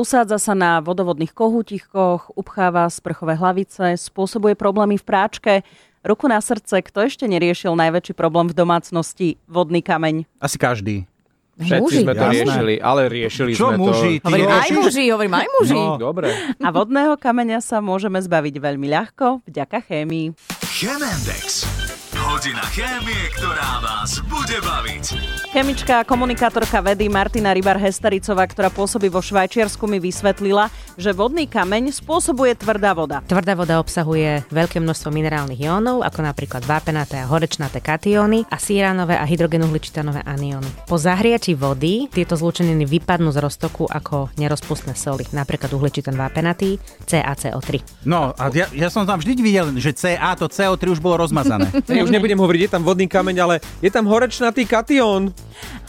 Usádza sa na vodovodných kohútikoch, upcháva sprchové hlavice, spôsobuje problémy v práčke. Ruku na srdce, kto ešte neriešil najväčší problém v domácnosti? Vodný kameň. Asi každý. Všetci Muži. sme to Jasné. riešili, ale riešili Čo sme muži? to. Hovorím aj muži, hovorím aj muži. No. Dobre. A vodného kameňa sa môžeme zbaviť veľmi ľahko vďaka chémii. Chemendex. Hodina chémie, ktorá vás bude baviť. Chemička a komunikátorka vedy Martina Rybar-Hestericová, ktorá pôsobí vo Švajčiarsku, mi vysvetlila, že vodný kameň spôsobuje tvrdá voda. Tvrdá voda obsahuje veľké množstvo minerálnych jónov, ako napríklad vápenaté a horečnaté katóny a síránové a hydrogenuhličitanové anióny. Po zahriati vody tieto zlúčeniny vypadnú z roztoku ako nerozpustné soli, napríklad uhličitan vápenatý, CaCO3. No, a ja, ja som tam vždy videl, že CA, to CO3 už bolo rozmazané. Ja už nebudem hovoriť, je tam vodný kameň, ale je tam horečnatý katión.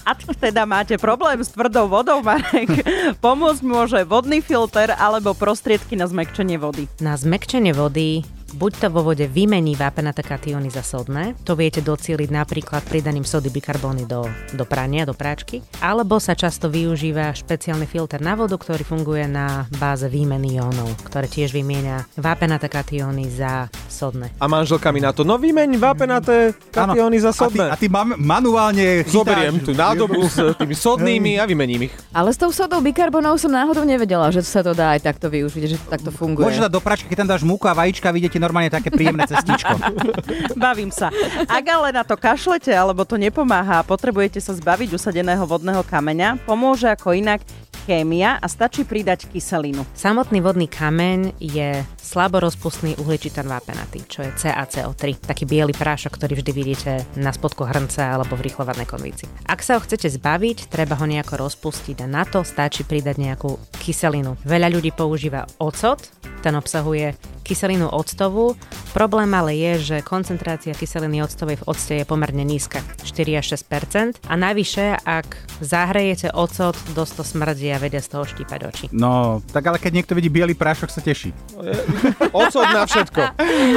Ak teda máte problém s tvrdou vodou, Marek, pomôcť môže vodný filter alebo prostriedky na zmekčenie vody. Na zmekčenie vody buď to vo vode vymení vápenaté katióny za sodné, to viete docieliť napríklad pridaním sody bikarbóny do, do prania, do práčky, alebo sa často využíva špeciálny filter na vodu, ktorý funguje na báze výmeny jónov, ktoré tiež vymieňa vápenaté katióny za sodné. A manželka mi na to, no vymeň vápenaté katióny za sodné. A ty, a ty mam, manuálne chytáš... Zoberiem tú nádobu s tými sodnými a vymením ich. Ale s tou sodou bikarbonov som náhodou nevedela, že sa to dá aj takto využiť, že to takto funguje. Môžeš dať do pračky, keď tam dáš múku a vajíčka, vidíte normálne také príjemné cestičko. Bavím sa. Ak ale na to kašlete alebo to nepomáha a potrebujete sa zbaviť usadeného vodného kameňa, pomôže ako inak chémia a stačí pridať kyselinu. Samotný vodný kameň je slabo rozpustný uhličitan vápenatý, čo je CaCO3, taký biely prášok, ktorý vždy vidíte na spodku hrnca alebo v rýchlovarnej konvici. Ak sa ho chcete zbaviť, treba ho nejako rozpustiť a na to stačí pridať nejakú kyselinu. Veľa ľudí používa ocot, ten obsahuje kyselinu octovú. Problém ale je, že koncentrácia kyseliny octovej v octe je pomerne nízka, 4 až 6% a navyše, ak zahrejete ocot, dosť to smrdí a vedia z toho štípať oči. No, tak ale keď niekto vidí biely prášok, sa teší. Ocot na všetko.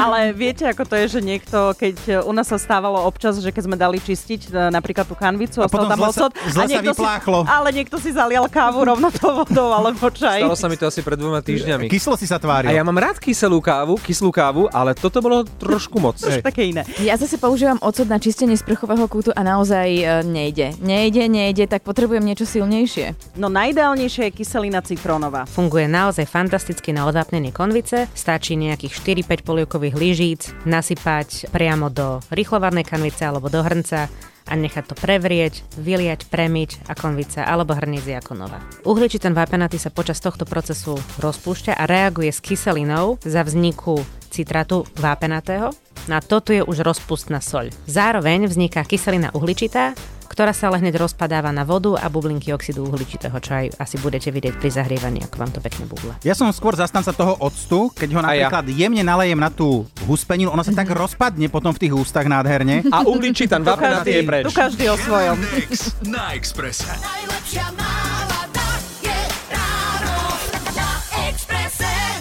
Ale viete, ako to je, že niekto, keď u nás sa stávalo občas, že keď sme dali čistiť e, napríklad tú kanvicu a, A potom stal tam zle sa- ocot zle sa niekto vypláchlo. Si, ale niekto si zalial kávu rovno tou vodou alebo čaj. Stalo sa mi to asi pred dvoma týždňami. Kyslo si sa tváril. A ja mám rád kyselú kávu, kyslú kávu, ale toto bolo trošku moc. Už také iné. Ja zase používam ocot na čistenie sprchového kútu a naozaj e, nejde. Nejde, nejde, tak potrebujem niečo silnejšie. No najideálnejšia je kyselina citrónová. Funguje naozaj fantasticky na odvápnenie konvice, stačí nejakých 4-5 polievkových lyžíc nasypať priamo do rýchlovarnej kanvice alebo do hrnca a nechať to prevrieť, vyliať, premiť a konvica alebo hrniec ako nová. Uhličitan vápenatý sa počas tohto procesu rozpúšťa a reaguje s kyselinou za vzniku citratu vápenatého. Na toto je už rozpustná soľ. Zároveň vzniká kyselina uhličitá, ktorá sa ale hneď rozpadáva na vodu a bublinky oxidu uhličitého, čo aj asi budete vidieť pri zahrievaní, ako vám to pekne bubla. Ja som skôr zastanca toho octu, keď ho A ja. napríklad jemne nalejem na tú huspeninu, ono sa tak rozpadne potom v tých ústach nádherne. A uhličitan vápenatý je preč. Tu každý o svojom. Na Expresse. Najlepšia má